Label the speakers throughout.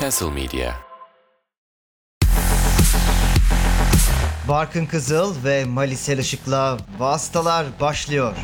Speaker 1: Castle Media.
Speaker 2: Barkın Kızıl ve Malisel Işık'la Vastalar başlıyor.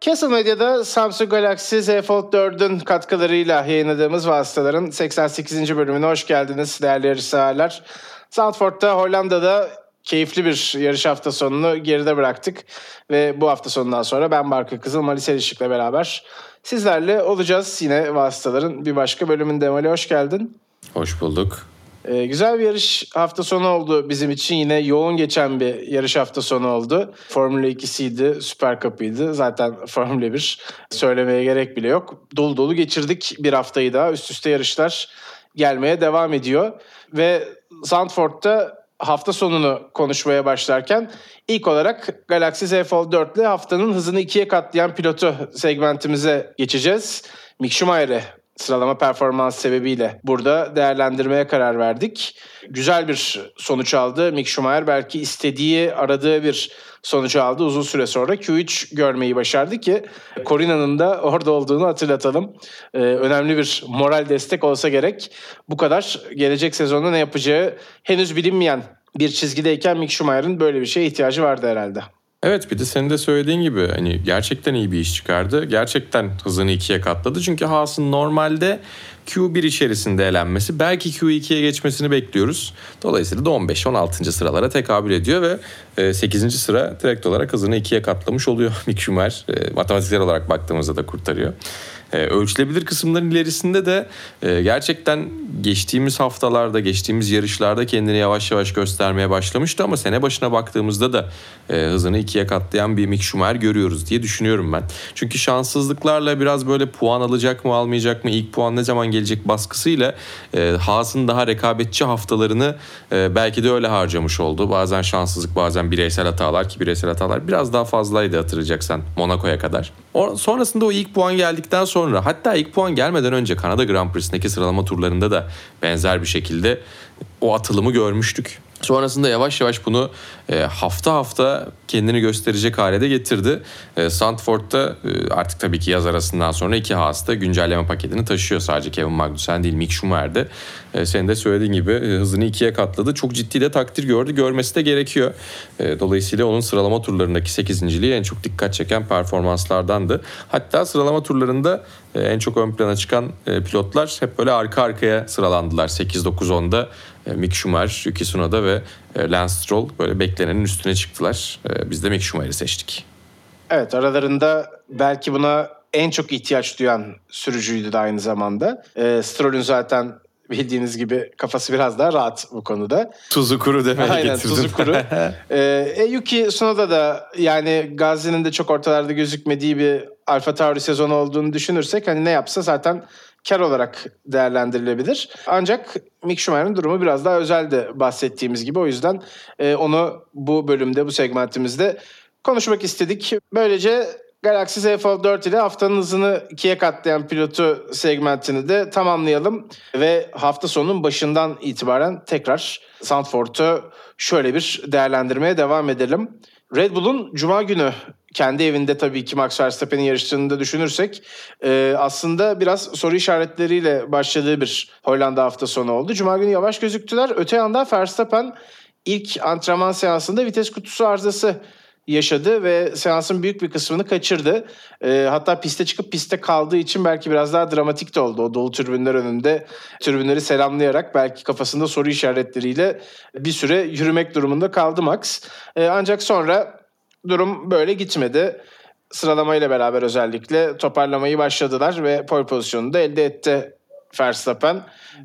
Speaker 3: Castle Medya'da Samsung Galaxy Z Fold 4'ün katkılarıyla yayınladığımız vasıtaların 88. bölümüne hoş geldiniz değerli yarışseverler. Zandvoort'ta Hollanda'da keyifli bir yarış hafta sonunu geride bıraktık. Ve bu hafta sonundan sonra ben Barkın Kızıl, Malis Erişik'le beraber sizlerle olacağız. Yine vasıtaların bir başka bölümünde. Mali hoş geldin.
Speaker 4: Hoş bulduk.
Speaker 3: Ee, güzel bir yarış hafta sonu oldu bizim için. Yine yoğun geçen bir yarış hafta sonu oldu. Formula 2'siydi, Süper Cup'ıydı. Zaten Formula 1 söylemeye gerek bile yok. Dolu dolu geçirdik bir haftayı daha. Üst üste yarışlar gelmeye devam ediyor. Ve Zandvoort'ta hafta sonunu konuşmaya başlarken ilk olarak Galaxy Z Fold 4 ile haftanın hızını ikiye katlayan pilotu segmentimize geçeceğiz. Mick Schumacher'e sıralama performans sebebiyle burada değerlendirmeye karar verdik. Güzel bir sonuç aldı. Mick Schumacher belki istediği, aradığı bir sonuç aldı. Uzun süre sonra Q3 görmeyi başardı ki Corina'nın da orada olduğunu hatırlatalım. Ee, önemli bir moral destek olsa gerek. Bu kadar gelecek sezonda ne yapacağı henüz bilinmeyen bir çizgideyken Mick Schumacher'ın böyle bir şeye ihtiyacı vardı herhalde.
Speaker 4: Evet bir de senin de söylediğin gibi hani gerçekten iyi bir iş çıkardı. Gerçekten hızını ikiye katladı. Çünkü Haas'ın normalde Q1 içerisinde elenmesi belki Q2'ye geçmesini bekliyoruz. Dolayısıyla da 15-16. sıralara tekabül ediyor ve 8. E, sıra direkt olarak hızını ikiye katlamış oluyor Mick Schumacher. E, matematiksel olarak baktığımızda da kurtarıyor. E, ölçülebilir kısımların ilerisinde de e, gerçekten geçtiğimiz haftalarda, geçtiğimiz yarışlarda kendini yavaş yavaş göstermeye başlamıştı ama sene başına baktığımızda da e, hızını ikiye katlayan bir Mick Schumacher görüyoruz diye düşünüyorum ben. Çünkü şanssızlıklarla biraz böyle puan alacak mı almayacak mı, ilk puan ne zaman gelecek baskısıyla e, Haas'ın daha rekabetçi haftalarını e, belki de öyle harcamış oldu. Bazen şanssızlık, bazen bireysel hatalar ki bireysel hatalar biraz daha fazlaydı hatırlayacaksan Monaco'ya kadar. O, sonrasında o ilk puan geldikten sonra hatta ilk puan gelmeden önce Kanada Grand Prix'sindeki sıralama turlarında da benzer bir şekilde o atılımı görmüştük. Sonrasında yavaş yavaş bunu e, hafta hafta kendini gösterecek hale de getirdi. E, Sandford'da e, artık tabii ki yaz arasından sonra iki hasta güncelleme paketini taşıyor. Sadece Kevin Magnussen değil Mick Schumacher'de. E, senin de söylediğin gibi e, hızını ikiye katladı. Çok ciddi de takdir gördü. Görmesi de gerekiyor. Dolayısıyla onun sıralama turlarındaki 8. en çok dikkat çeken performanslardandı. Hatta sıralama turlarında en çok ön plana çıkan pilotlar hep böyle arka arkaya sıralandılar. 8-9-10'da e, Mick Schumacher, Yuki Tsunoda ve e, Lance Stroll böyle beklenenin üstüne çıktılar. E, biz de Mick Schumacher'i seçtik.
Speaker 3: Evet aralarında belki buna en çok ihtiyaç duyan sürücüydü de aynı zamanda. E, Stroll'ün zaten bildiğiniz gibi kafası biraz daha rahat bu konuda.
Speaker 4: Tuzu kuru demeye
Speaker 3: Aynen,
Speaker 4: getirdim.
Speaker 3: tuzu kuru. ee, e, Yuki Tsunoda da yani Gazi'nin de çok ortalarda gözükmediği bir Alfa Tauri sezonu olduğunu düşünürsek hani ne yapsa zaten kar olarak değerlendirilebilir. Ancak Mick Schumacher'ın durumu biraz daha özeldi bahsettiğimiz gibi. O yüzden e, onu bu bölümde, bu segmentimizde konuşmak istedik. Böylece Galaxy Z Fold 4 ile haftanın hızını ikiye katlayan pilotu segmentini de tamamlayalım. Ve hafta sonunun başından itibaren tekrar Sandford'u şöyle bir değerlendirmeye devam edelim. Red Bull'un Cuma günü kendi evinde tabii ki Max Verstappen'in yarıştığını da düşünürsek e, aslında biraz soru işaretleriyle başladığı bir Hollanda hafta sonu oldu. Cuma günü yavaş gözüktüler. Öte yandan Verstappen ilk antrenman seansında vites kutusu arızası yaşadı ve seansın büyük bir kısmını kaçırdı. E, hatta piste çıkıp piste kaldığı için belki biraz daha dramatik de oldu. O dolu tribünler önünde tribünleri selamlayarak belki kafasında soru işaretleriyle bir süre yürümek durumunda kaldı Max. E, ancak sonra durum böyle gitmedi. Sıralamayla beraber özellikle toparlamayı başladılar ve pole pozisyonunu da elde etti Verstappen.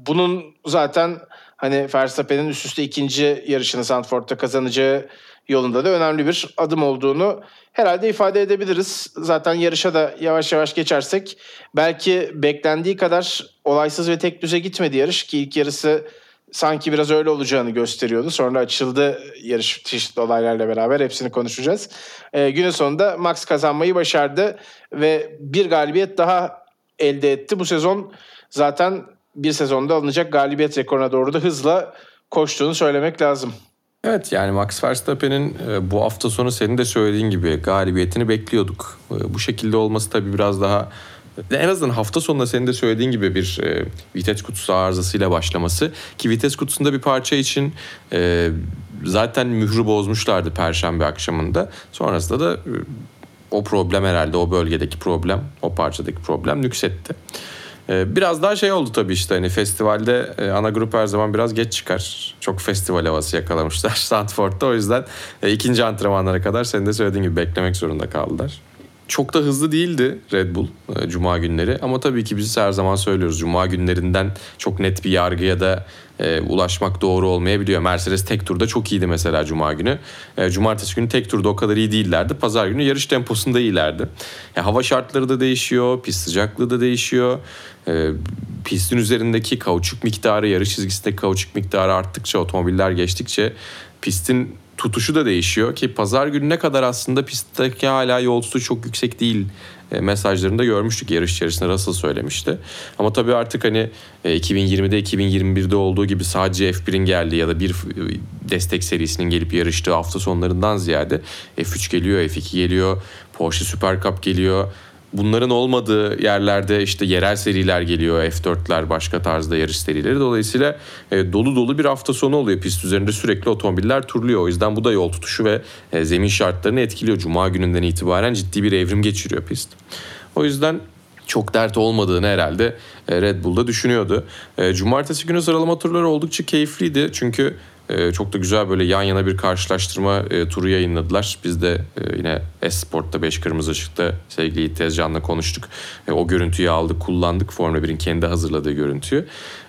Speaker 3: Bunun zaten hani Verstappen'in üst üste ikinci yarışını Sandford'da kazanacağı yolunda da önemli bir adım olduğunu herhalde ifade edebiliriz. Zaten yarışa da yavaş yavaş geçersek belki beklendiği kadar olaysız ve tek düze gitmedi yarış ki ilk yarısı sanki biraz öyle olacağını gösteriyordu. Sonra açıldı yarış çeşitli olaylarla beraber hepsini konuşacağız. Ee, günün sonunda Max kazanmayı başardı ve bir galibiyet daha elde etti. Bu sezon zaten bir sezonda alınacak galibiyet rekoruna doğru da hızla koştuğunu söylemek lazım.
Speaker 4: Evet yani Max Verstappen'in e, bu hafta sonu senin de söylediğin gibi galibiyetini bekliyorduk. E, bu şekilde olması tabii biraz daha en azından hafta sonunda senin de söylediğin gibi bir e, vites kutusu arızasıyla başlaması ki vites kutusunda bir parça için e, zaten mührü bozmuşlardı perşembe akşamında. Sonrasında da e, o problem herhalde o bölgedeki problem, o parçadaki problem nüksetti. E, biraz daha şey oldu tabii işte hani festivalde e, ana grup her zaman biraz geç çıkar. Çok festival havası yakalamışlar Sandford'da o yüzden e, ikinci antrenmanlara kadar senin de söylediğin gibi beklemek zorunda kaldılar çok da hızlı değildi Red Bull e, Cuma günleri. Ama tabii ki biz her zaman söylüyoruz Cuma günlerinden çok net bir yargıya da e, ulaşmak doğru olmayabiliyor. Mercedes tek turda çok iyiydi mesela Cuma günü. E, Cumartesi günü tek turda o kadar iyi değillerdi. Pazar günü yarış temposunda iyilerdi. Ya, hava şartları da değişiyor, pist sıcaklığı da değişiyor. E, pistin üzerindeki kauçuk miktarı, yarış çizgisindeki kauçuk miktarı arttıkça, otomobiller geçtikçe pistin tutuşu da değişiyor ki pazar gününe kadar aslında pistteki hala yol tutu çok yüksek değil e, mesajlarında görmüştük yarış içerisinde Russell söylemişti. Ama tabii artık hani 2020'de 2021'de olduğu gibi sadece F1'in geldiği ya da bir e, destek serisinin gelip yarıştığı hafta sonlarından ziyade F3 geliyor, F2 geliyor, Porsche Super Cup geliyor bunların olmadığı yerlerde işte yerel seriler geliyor. F4'ler başka tarzda yarış serileri. Dolayısıyla e, dolu dolu bir hafta sonu oluyor. Pist üzerinde sürekli otomobiller turluyor. O yüzden bu da yol tutuşu ve e, zemin şartlarını etkiliyor. Cuma gününden itibaren ciddi bir evrim geçiriyor pist. O yüzden çok dert olmadığını herhalde e, Red Bull'da düşünüyordu. E, cumartesi günü sıralama turları oldukça keyifliydi. Çünkü e, çok da güzel böyle yan yana bir karşılaştırma e, turu yayınladılar. Biz de e, yine Esport'ta 5 Kırmızı Işık'ta sevgili Tezcan'la konuştuk. E, o görüntüyü aldık, kullandık. Formula 1'in kendi hazırladığı görüntüyü.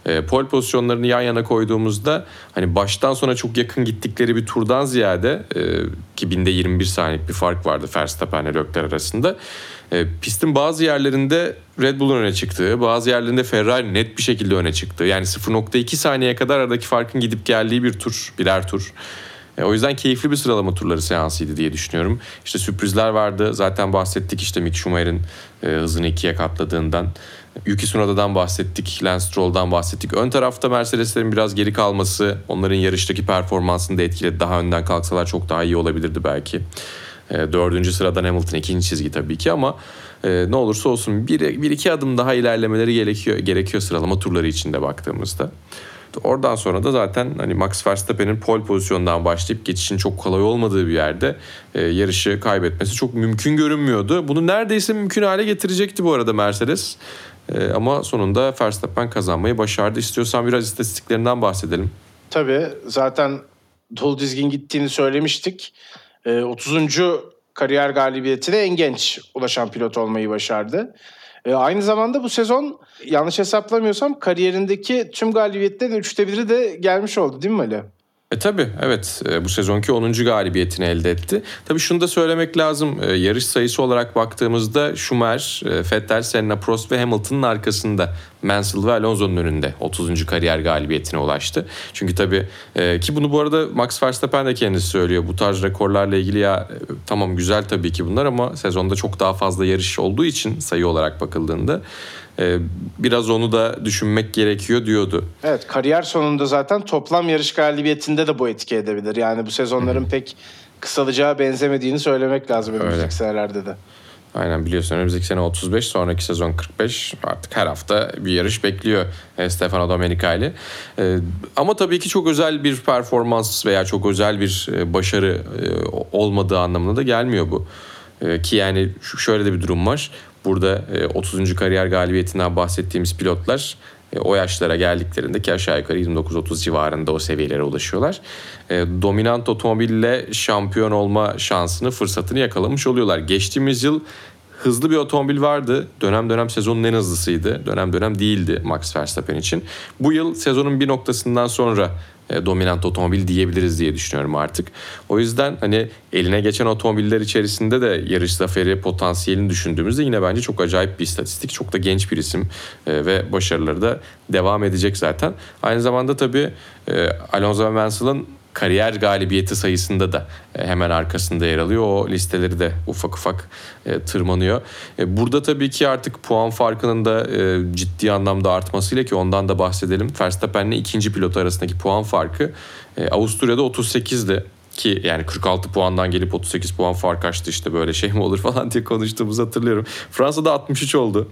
Speaker 4: E, pol pozisyonlarını yan yana koyduğumuzda hani baştan sona çok yakın gittikleri bir turdan ziyade e, ki binde 21 saniyelik bir fark vardı Verstappen ile Leclerc arasında. E, pistin bazı yerlerinde Red Bull'un öne çıktığı, bazı yerlerinde Ferrari net bir şekilde öne çıktı. Yani 0.2 saniyeye kadar aradaki farkın gidip geldiği bir tur, birer tur. E, o yüzden keyifli bir sıralama turları seansıydı diye düşünüyorum. İşte sürprizler vardı. Zaten bahsettik işte Mick Schumacher'in e, hızını ikiye katladığından. Yuki Tsunoda'dan bahsettik, Lance Stroll'dan bahsettik. Ön tarafta Mercedes'lerin biraz geri kalması, onların yarıştaki performansını da etkiledi. Daha önden kalksalar çok daha iyi olabilirdi belki. E, dördüncü sıradan Hamilton ikinci çizgi tabii ki ama e, ne olursa olsun bir, bir iki adım daha ilerlemeleri gerekiyor, gerekiyor sıralama turları içinde baktığımızda. Oradan sonra da zaten hani Max Verstappen'in pole pozisyondan başlayıp geçişin çok kolay olmadığı bir yerde e, yarışı kaybetmesi çok mümkün görünmüyordu. Bunu neredeyse mümkün hale getirecekti bu arada Mercedes. E, ama sonunda Verstappen kazanmayı başardı. İstiyorsan biraz istatistiklerinden bahsedelim.
Speaker 3: Tabii zaten dolu dizgin gittiğini söylemiştik. 30. Ee, kariyer galibiyetine en genç ulaşan pilot olmayı başardı. E, aynı zamanda bu sezon yanlış hesaplamıyorsam kariyerindeki tüm galibiyetlerin üçte biri de gelmiş oldu değil mi Ali?
Speaker 4: E tabi evet e, bu sezonki 10. galibiyetini elde etti. Tabi şunu da söylemek lazım e, yarış sayısı olarak baktığımızda Schumer, e, Vettel, Senna, Prost ve Hamilton'ın arkasında Mansell ve Alonso'nun önünde 30. kariyer galibiyetine ulaştı. Çünkü tabi ki bunu bu arada Max Verstappen de kendisi söylüyor. Bu tarz rekorlarla ilgili ya tamam güzel tabii ki bunlar ama sezonda çok daha fazla yarış olduğu için sayı olarak bakıldığında biraz onu da düşünmek gerekiyor diyordu.
Speaker 3: Evet kariyer sonunda zaten toplam yarış galibiyetinde de bu etki edebilir. Yani bu sezonların pek kısalacağı benzemediğini söylemek lazım önümüzdeki senelerde de.
Speaker 4: Aynen biliyorsun önümüzdeki sene 35 sonraki sezon 45 artık her hafta bir yarış bekliyor e, Stefano Domenicali. E, ama tabii ki çok özel bir performans veya çok özel bir e, başarı olmadığı anlamına da gelmiyor bu. Ki yani şöyle de bir durum var. Burada 30. E, kariyer galibiyetinden bahsettiğimiz pilotlar e, o yaşlara geldiklerinde ki aşağı yukarı 29-30 civarında o seviyelere ulaşıyorlar. E, dominant otomobille şampiyon olma şansını, fırsatını yakalamış oluyorlar. Geçtiğimiz yıl hızlı bir otomobil vardı. Dönem dönem sezonun en hızlısıydı. Dönem dönem değildi Max Verstappen için. Bu yıl sezonun bir noktasından sonra e, dominant otomobil diyebiliriz diye düşünüyorum artık. O yüzden hani eline geçen otomobiller içerisinde de yarış zaferi potansiyelini düşündüğümüzde yine bence çok acayip bir istatistik. Çok da genç bir isim e, ve başarıları da devam edecek zaten. Aynı zamanda tabii e, Alonso ve Mansell'ın kariyer galibiyeti sayısında da e, hemen arkasında yer alıyor. O listeleri de ufak ufak e, tırmanıyor. E, burada tabii ki artık puan farkının da ciddi anlamda artmasıyla ki ondan da bahsedelim. Verstappen'le ikinci pilot arasındaki puan farkı Avusturya'da 38'di ki yani 46 puandan gelip 38 puan fark açtı işte böyle şey mi olur falan diye konuştuğumuzu hatırlıyorum. Fransa'da 63 oldu.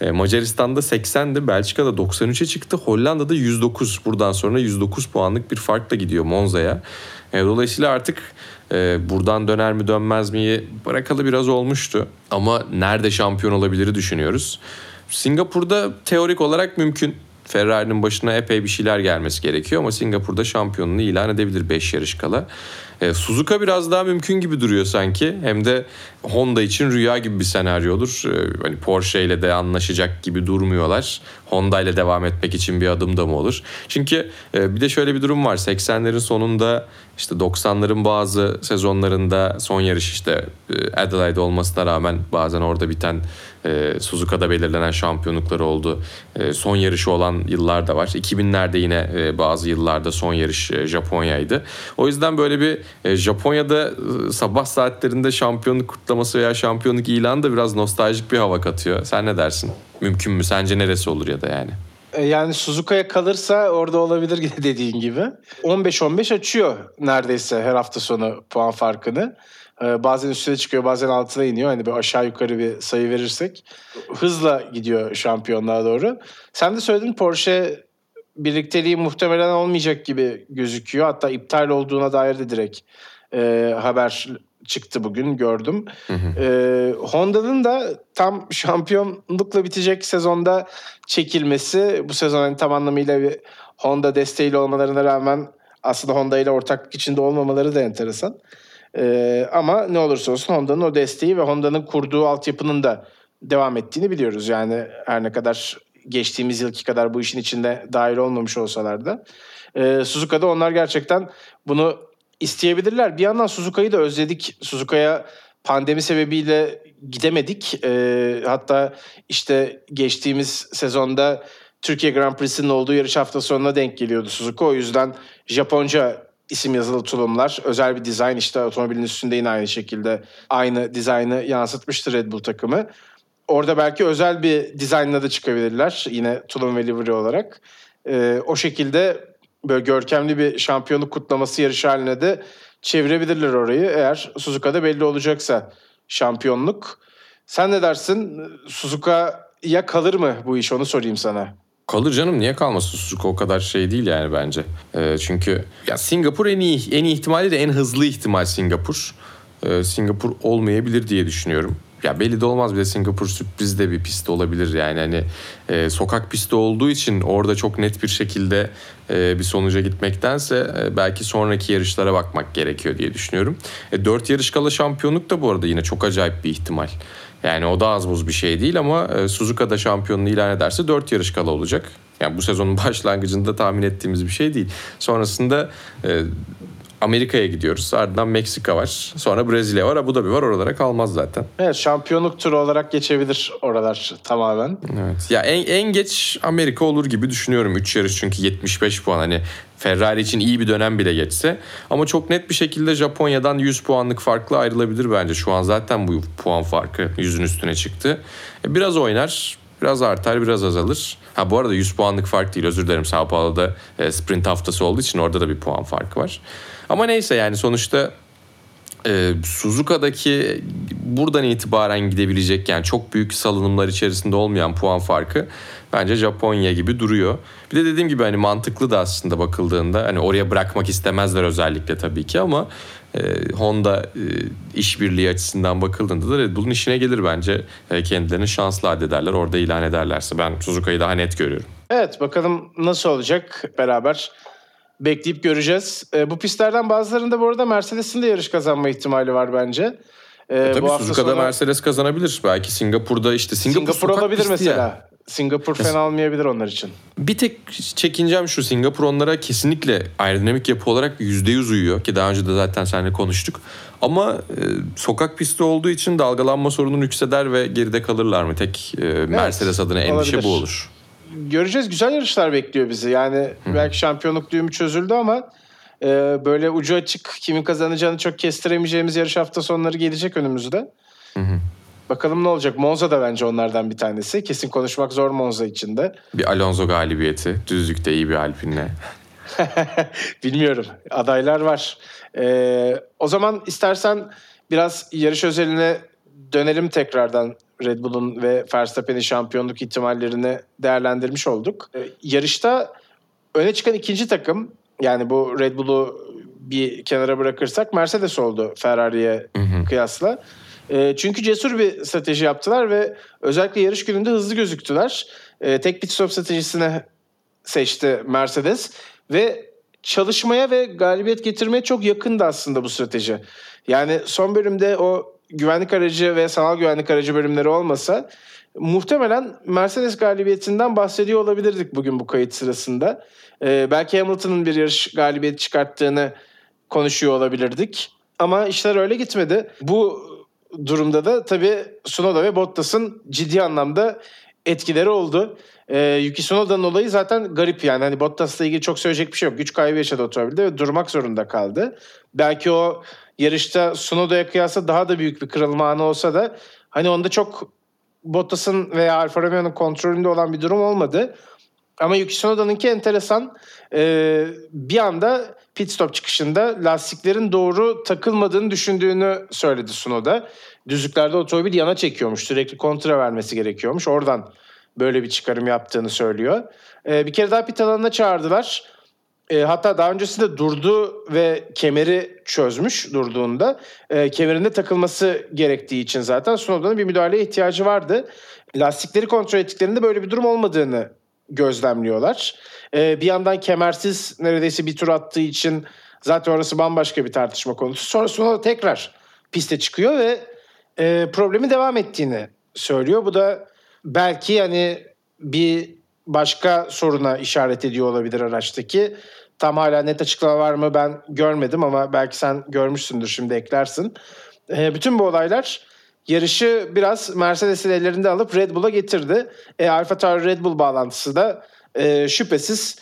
Speaker 4: E, Macaristan'da 80'di. Belçika'da 93'e çıktı. Hollanda'da 109. Buradan sonra 109 puanlık bir farkla gidiyor Monza'ya. E, dolayısıyla artık e, buradan döner mi dönmez mi bırakalı biraz olmuştu. Ama nerede şampiyon olabiliri düşünüyoruz. Singapur'da teorik olarak mümkün. Ferrari'nin başına epey bir şeyler gelmesi gerekiyor ama Singapur'da şampiyonluğunu ilan edebilir 5 yarış kala. E, Suzuka biraz daha mümkün gibi duruyor sanki. Hem de Honda için rüya gibi bir senaryo olur. E, hani Porsche ile de anlaşacak gibi durmuyorlar. Honda ile devam etmek için bir adım da mı olur? Çünkü e, bir de şöyle bir durum var. 80'lerin sonunda işte 90'ların bazı sezonlarında son yarış işte e, Adelaide olmasına rağmen bazen orada biten e, Suzuka'da belirlenen şampiyonlukları oldu. E, son yarışı olan yıllar da var. 2000'lerde yine e, bazı yıllarda son yarış e, Japonya'ydı. O yüzden böyle bir e, Japonya'da e, sabah saatlerinde şampiyonluk kutlaması veya şampiyonluk ilanı da biraz nostaljik bir hava katıyor. Sen ne dersin? Mümkün mü? Sence neresi olur ya da yani?
Speaker 3: E, Yani Suzuka'ya kalırsa orada olabilir dediğin gibi. 15-15 açıyor neredeyse her hafta sonu puan farkını. E, Bazen üstüne çıkıyor bazen altına iniyor. Hani bir aşağı yukarı bir sayı verirsek. Hızla gidiyor şampiyonluğa doğru. Sen de söyledin Porsche birlikteliği muhtemelen olmayacak gibi gözüküyor. Hatta iptal olduğuna dair de direkt e, haber çıktı bugün gördüm. E, Honda'nın da tam şampiyonlukla bitecek sezonda çekilmesi bu sezon hani tam anlamıyla bir Honda desteğiyle olmalarına rağmen aslında Honda ile ortaklık içinde olmamaları da enteresan. E, ama ne olursa olsun Honda'nın o desteği ve Honda'nın kurduğu altyapının da devam ettiğini biliyoruz. Yani her ne kadar geçtiğimiz yılki kadar bu işin içinde dahil olmamış olsalar da. E, Suzuka'da onlar gerçekten bunu isteyebilirler. Bir yandan Suzuka'yı da özledik. Suzuka'ya pandemi sebebiyle gidemedik. E, hatta işte geçtiğimiz sezonda Türkiye Grand Prix'sinin olduğu yarış hafta sonuna denk geliyordu Suzuka. O yüzden Japonca isim yazılı tulumlar, özel bir dizayn işte otomobilin üstünde yine aynı şekilde aynı dizaynı yansıtmıştı Red Bull takımı. Orada belki özel bir dizaynla da çıkabilirler yine tulum ve livery olarak. Ee, o şekilde böyle görkemli bir şampiyonluk kutlaması yarışı haline de çevirebilirler orayı. Eğer Suzuka'da belli olacaksa şampiyonluk. Sen ne dersin? Suzuka'ya kalır mı bu iş onu sorayım sana.
Speaker 4: Kalır canım niye kalmasın Suzuka o kadar şey değil yani bence. Ee, çünkü ya Singapur en iyi en iyi ihtimali de en hızlı ihtimal Singapur. Ee, Singapur olmayabilir diye düşünüyorum. Ya belli de olmaz bir de Singapur sürpriz de bir pist olabilir yani hani e, sokak pisti olduğu için orada çok net bir şekilde e, bir sonuca gitmektense e, belki sonraki yarışlara bakmak gerekiyor diye düşünüyorum. E, 4 yarış kala şampiyonluk da bu arada yine çok acayip bir ihtimal. Yani o da az buz bir şey değil ama e, Suzuka'da şampiyonluğu ilan ederse 4 yarış kala olacak. Yani bu sezonun başlangıcında tahmin ettiğimiz bir şey değil. Sonrasında e, Amerika'ya gidiyoruz. Ardından Meksika var. Sonra Brezilya var. Abu Dhabi var. Oralara kalmaz zaten.
Speaker 3: Evet şampiyonluk turu olarak geçebilir oralar tamamen.
Speaker 4: Evet. Ya en, en geç Amerika olur gibi düşünüyorum. 3 yarış çünkü 75 puan. Hani Ferrari için iyi bir dönem bile geçse. Ama çok net bir şekilde Japonya'dan 100 puanlık farklı ayrılabilir bence. Şu an zaten bu puan farkı 100'ün üstüne çıktı. E, biraz oynar. Biraz artar, biraz azalır. Ha bu arada 100 puanlık fark değil özür dilerim. Sao Paulo'da e, sprint haftası olduğu için orada da bir puan farkı var. Ama neyse yani sonuçta e, Suzuka'daki buradan itibaren gidebilecek yani çok büyük salınımlar içerisinde olmayan puan farkı bence Japonya gibi duruyor. Bir de dediğim gibi hani mantıklı da aslında bakıldığında hani oraya bırakmak istemezler özellikle tabii ki ama e, Honda e, işbirliği açısından bakıldığında da Red Bull'un işine gelir bence. E, kendilerini şanslı addederler orada ilan ederlerse. Ben Suzuka'yı daha net görüyorum.
Speaker 3: Evet bakalım nasıl olacak beraber bekleyip göreceğiz. E, bu pistlerden bazılarında bu arada Mercedes'in de yarış kazanma ihtimali var bence. E,
Speaker 4: Tabii
Speaker 3: bu hafta
Speaker 4: Suzuka'da
Speaker 3: sonu
Speaker 4: Mercedes kazanabilir. Belki Singapur'da işte Singapur,
Speaker 3: Singapur olabilir mesela. Singapur fena olmayabilir onlar için.
Speaker 4: Bir tek çekincem şu Singapur onlara kesinlikle aerodinamik yapı olarak %100 uyuyor ki daha önce de zaten seninle konuştuk. Ama e, sokak pisti olduğu için dalgalanma sorunu yükseder ve geride kalırlar mı? Tek e, Mercedes adına endişe
Speaker 3: olabilir.
Speaker 4: bu olur.
Speaker 3: Göreceğiz güzel yarışlar bekliyor bizi. Yani belki şampiyonluk düğümü çözüldü ama e, böyle ucu açık kimin kazanacağını çok kestiremeyeceğimiz yarış hafta sonları gelecek önümüzde.
Speaker 4: Hı hı.
Speaker 3: Bakalım ne olacak. Monza da bence onlardan bir tanesi. Kesin konuşmak zor Monza içinde.
Speaker 4: Bir Alonso galibiyeti. Düzlükte iyi bir Alpine'le.
Speaker 3: Bilmiyorum. Adaylar var. Ee, o zaman istersen biraz yarış özeline dönelim tekrardan. Red Bull'un ve Verstappen'in şampiyonluk ihtimallerini değerlendirmiş olduk. Ee, yarışta öne çıkan ikinci takım yani bu Red Bull'u bir kenara bırakırsak Mercedes oldu Ferrari'ye kıyasla. E, çünkü cesur bir strateji yaptılar ve özellikle yarış gününde hızlı gözüktüler. E, tek pit stop stratejisini seçti Mercedes ve çalışmaya ve galibiyet getirmeye çok yakındı aslında bu strateji. Yani son bölümde o güvenlik aracı ve sanal güvenlik aracı bölümleri olmasa muhtemelen Mercedes galibiyetinden bahsediyor olabilirdik bugün bu kayıt sırasında. Ee, belki Hamilton'ın bir yarış galibiyeti çıkarttığını konuşuyor olabilirdik. Ama işler öyle gitmedi. Bu durumda da tabii Sunoda ve Bottas'ın ciddi anlamda etkileri oldu. Ee, Yuki Tsunoda'nın olayı zaten garip yani. Hani Bottas'la ilgili çok söyleyecek bir şey yok. Güç kaybı yaşadı otomobilde ve durmak zorunda kaldı. Belki o yarışta Tsunoda'ya kıyasla daha da büyük bir kırılma anı olsa da hani onda çok Bottas'ın veya Alfa Romeo'nun kontrolünde olan bir durum olmadı. Ama Yuki Tsunoda'nınki enteresan. Ee, bir anda pit stop çıkışında lastiklerin doğru takılmadığını düşündüğünü söyledi Tsunoda. Düzlüklerde otomobil yana çekiyormuş. Sürekli kontra vermesi gerekiyormuş. Oradan böyle bir çıkarım yaptığını söylüyor. Ee, bir kere daha pit alanına çağırdılar. Ee, hatta daha öncesinde durdu ve kemeri çözmüş durduğunda. Ee, kemerinde takılması gerektiği için zaten Tsunoda'nın bir müdahaleye ihtiyacı vardı. Lastikleri kontrol ettiklerinde böyle bir durum olmadığını gözlemliyorlar. Ee, bir yandan kemersiz neredeyse bir tur attığı için zaten orası bambaşka bir tartışma konusu. Sonra Tsunoda tekrar piste çıkıyor ve e, problemin devam ettiğini söylüyor. Bu da belki hani bir başka soruna işaret ediyor olabilir araçtaki. Tam hala net açıklama var mı ben görmedim ama belki sen görmüşsündür şimdi eklersin. E, bütün bu olaylar yarışı biraz Mercedes'in ellerinde alıp Red Bull'a getirdi. E, Alfa Tauri Red Bull bağlantısı da e, şüphesiz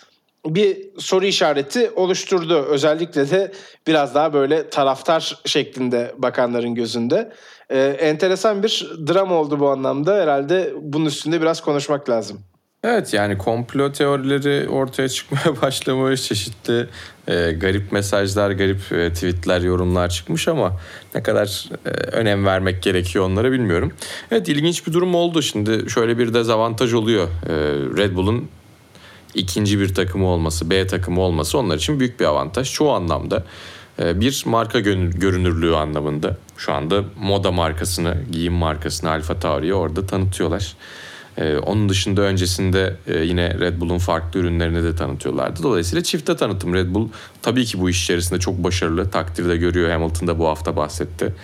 Speaker 3: bir soru işareti oluşturdu. Özellikle de biraz daha böyle taraftar şeklinde bakanların gözünde. E, enteresan bir dram oldu bu anlamda. Herhalde bunun üstünde biraz konuşmak lazım.
Speaker 4: Evet yani komplo teorileri ortaya çıkmaya başlamış. Çeşitli e, garip mesajlar, garip e, tweetler, yorumlar çıkmış ama ne kadar e, önem vermek gerekiyor onlara bilmiyorum. Evet ilginç bir durum oldu. Şimdi şöyle bir dezavantaj oluyor. E, Red Bull'un ikinci bir takımı olması, B takımı olması onlar için büyük bir avantaj. Çoğu anlamda. E, bir marka görünürlüğü anlamında. Şu anda moda markasını, giyim markasını Alfa Tauri'yi orada tanıtıyorlar. Ee, onun dışında öncesinde e, yine Red Bull'un farklı ürünlerini de tanıtıyorlardı. Dolayısıyla çifte tanıtım. Red Bull tabii ki bu iş içerisinde çok başarılı. Takdirde görüyor Hamilton da bu hafta bahsetti.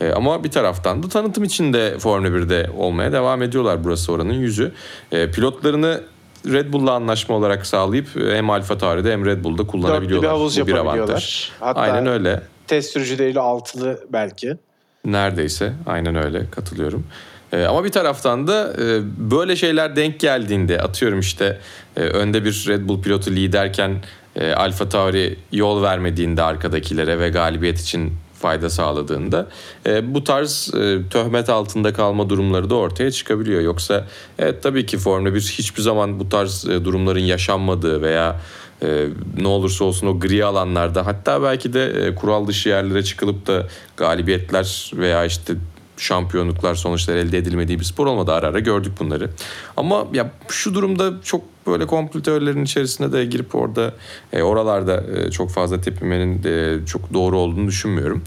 Speaker 4: Ee, ama bir taraftan da tanıtım için de Formula 1'de olmaya devam ediyorlar. Burası oranın yüzü. Ee, pilotlarını Red Bull'la anlaşma olarak sağlayıp e, hem Alfa Tauri'de hem Red Bull'da
Speaker 3: Dörtlü
Speaker 4: kullanabiliyorlar.
Speaker 3: bir havuz
Speaker 4: Bu bir
Speaker 3: yapabiliyorlar.
Speaker 4: avantaj.
Speaker 3: Hatta
Speaker 4: Aynen öyle.
Speaker 3: test sürücüleriyle altılı belki.
Speaker 4: Neredeyse aynen öyle katılıyorum. Ee, ama bir taraftan da e, böyle şeyler denk geldiğinde atıyorum işte e, önde bir Red Bull pilotu liderken e, Alfa Tauri yol vermediğinde arkadakilere ve galibiyet için fayda sağladığında e, bu tarz e, töhmet altında kalma durumları da ortaya çıkabiliyor. Yoksa evet tabii ki Formula 1 hiçbir zaman bu tarz e, durumların yaşanmadığı veya e, ne olursa olsun o gri alanlarda hatta belki de e, kural dışı yerlere çıkılıp da galibiyetler veya işte şampiyonluklar sonuçlar elde edilmediği bir spor olmadı ara ara gördük bunları. Ama ya şu durumda çok böyle komplo teorilerinin içerisine de girip orada e, oralarda e, çok fazla tepinmenin e, çok doğru olduğunu düşünmüyorum.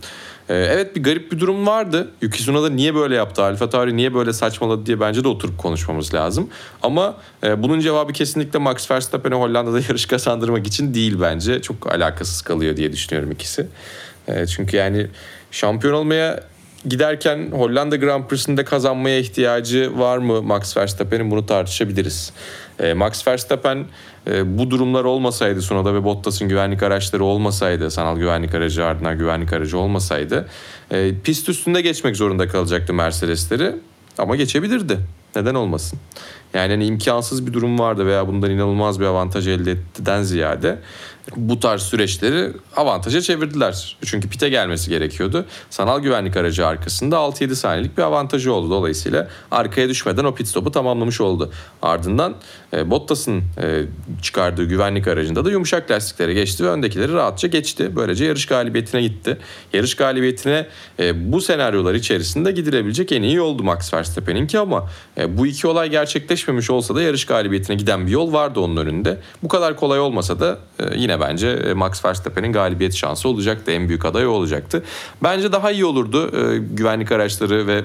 Speaker 4: E, evet bir garip bir durum vardı. Yuki Tsunoda niye böyle yaptı? Alfa Tauri niye böyle saçmaladı diye bence de oturup konuşmamız lazım. Ama e, bunun cevabı kesinlikle Max Verstappen'e Hollanda'da yarış kazandırmak için değil bence. Çok alakasız kalıyor diye düşünüyorum ikisi. E, çünkü yani şampiyon olmaya giderken Hollanda Grand Prix'sinde kazanmaya ihtiyacı var mı Max Verstappen'in bunu tartışabiliriz. E, Max Verstappen e, bu durumlar olmasaydı Sunoda ve Bottas'ın güvenlik araçları olmasaydı, sanal güvenlik aracı ardına güvenlik aracı olmasaydı e, pist üstünde geçmek zorunda kalacaktı Mercedesleri ama geçebilirdi. Neden olmasın? Yani hani imkansız bir durum vardı veya bundan inanılmaz bir avantaj elde ettiğinden ziyade bu tarz süreçleri avantaja çevirdiler. Çünkü pite gelmesi gerekiyordu. Sanal güvenlik aracı arkasında 6-7 saniyelik bir avantajı oldu. Dolayısıyla arkaya düşmeden o pit stopu tamamlamış oldu. Ardından e, Bottas'ın e, çıkardığı güvenlik aracında da yumuşak lastiklere geçti ve öndekileri rahatça geçti. Böylece yarış galibiyetine gitti. Yarış galibiyetine e, bu senaryolar içerisinde gidilebilecek en iyi yoldu Max Verstappen'inki ama e, bu iki olay gerçekleşmemiş olsa da yarış galibiyetine giden bir yol vardı onun önünde. Bu kadar kolay olmasa da e, yine bence e, Max Verstappen'in galibiyet şansı olacaktı. En büyük aday olacaktı. Bence daha iyi olurdu e, güvenlik araçları ve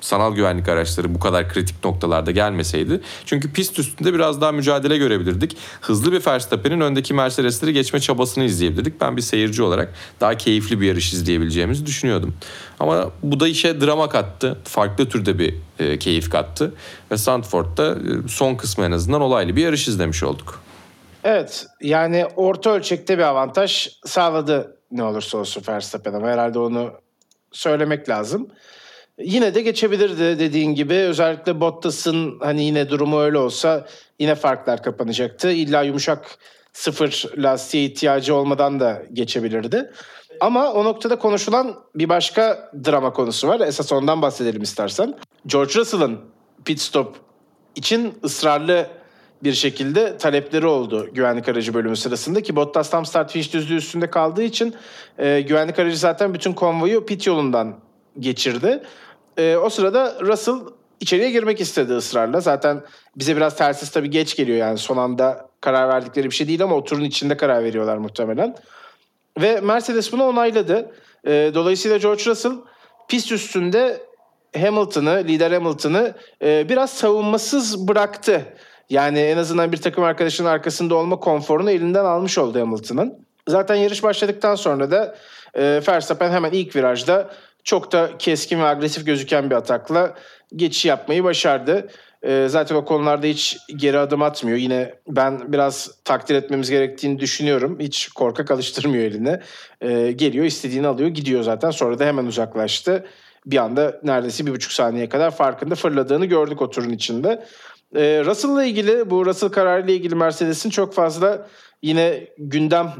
Speaker 4: sanal güvenlik araçları bu kadar kritik noktalarda gelmeseydi. Çünkü pist üstünde biraz daha mücadele görebilirdik. Hızlı bir Verstappen'in öndeki Mercedes'leri geçme çabasını izleyebilirdik. Ben bir seyirci olarak daha keyifli bir yarış izleyebileceğimizi düşünüyordum. Ama bu da işe drama kattı. Farklı türde bir e, keyif kattı. Ve Sandford'da e, son kısmı en azından olaylı bir yarış izlemiş olduk.
Speaker 3: Evet yani orta ölçekte bir avantaj sağladı ne olursa olsun Verstappen ama herhalde onu söylemek lazım. Yine de geçebilirdi dediğin gibi. Özellikle Bottas'ın hani yine durumu öyle olsa yine farklar kapanacaktı. İlla yumuşak sıfır lastiğe ihtiyacı olmadan da geçebilirdi. Ama o noktada konuşulan bir başka drama konusu var. Esas ondan bahsedelim istersen. George Russell'ın pit stop için ısrarlı bir şekilde talepleri oldu güvenlik aracı bölümü sırasında ki Bottas tam start finish düzlüğü üstünde kaldığı için e, güvenlik aracı zaten bütün konvoyu pit yolundan geçirdi. E, o sırada Russell içeriye girmek istedi ısrarla. Zaten bize biraz tersiz tabii geç geliyor yani son anda karar verdikleri bir şey değil ama o turun içinde karar veriyorlar muhtemelen. Ve Mercedes bunu onayladı. E, dolayısıyla George Russell pist üstünde Hamilton'ı, lider Hamilton'ı e, biraz savunmasız bıraktı. Yani en azından bir takım arkadaşının arkasında olma konforunu elinden almış oldu Hamilton'ın. Zaten yarış başladıktan sonra da e, Verstappen hemen ilk virajda çok da keskin ve agresif gözüken bir atakla geçiş yapmayı başardı. E, zaten o konularda hiç geri adım atmıyor. Yine ben biraz takdir etmemiz gerektiğini düşünüyorum. Hiç korkak alıştırmıyor eline. E, geliyor istediğini alıyor gidiyor zaten. Sonra da hemen uzaklaştı. Bir anda neredeyse bir buçuk saniye kadar farkında fırladığını gördük o turun içinde. E, Russell'la ilgili bu Russell kararıyla ilgili Mercedes'in çok fazla yine gündem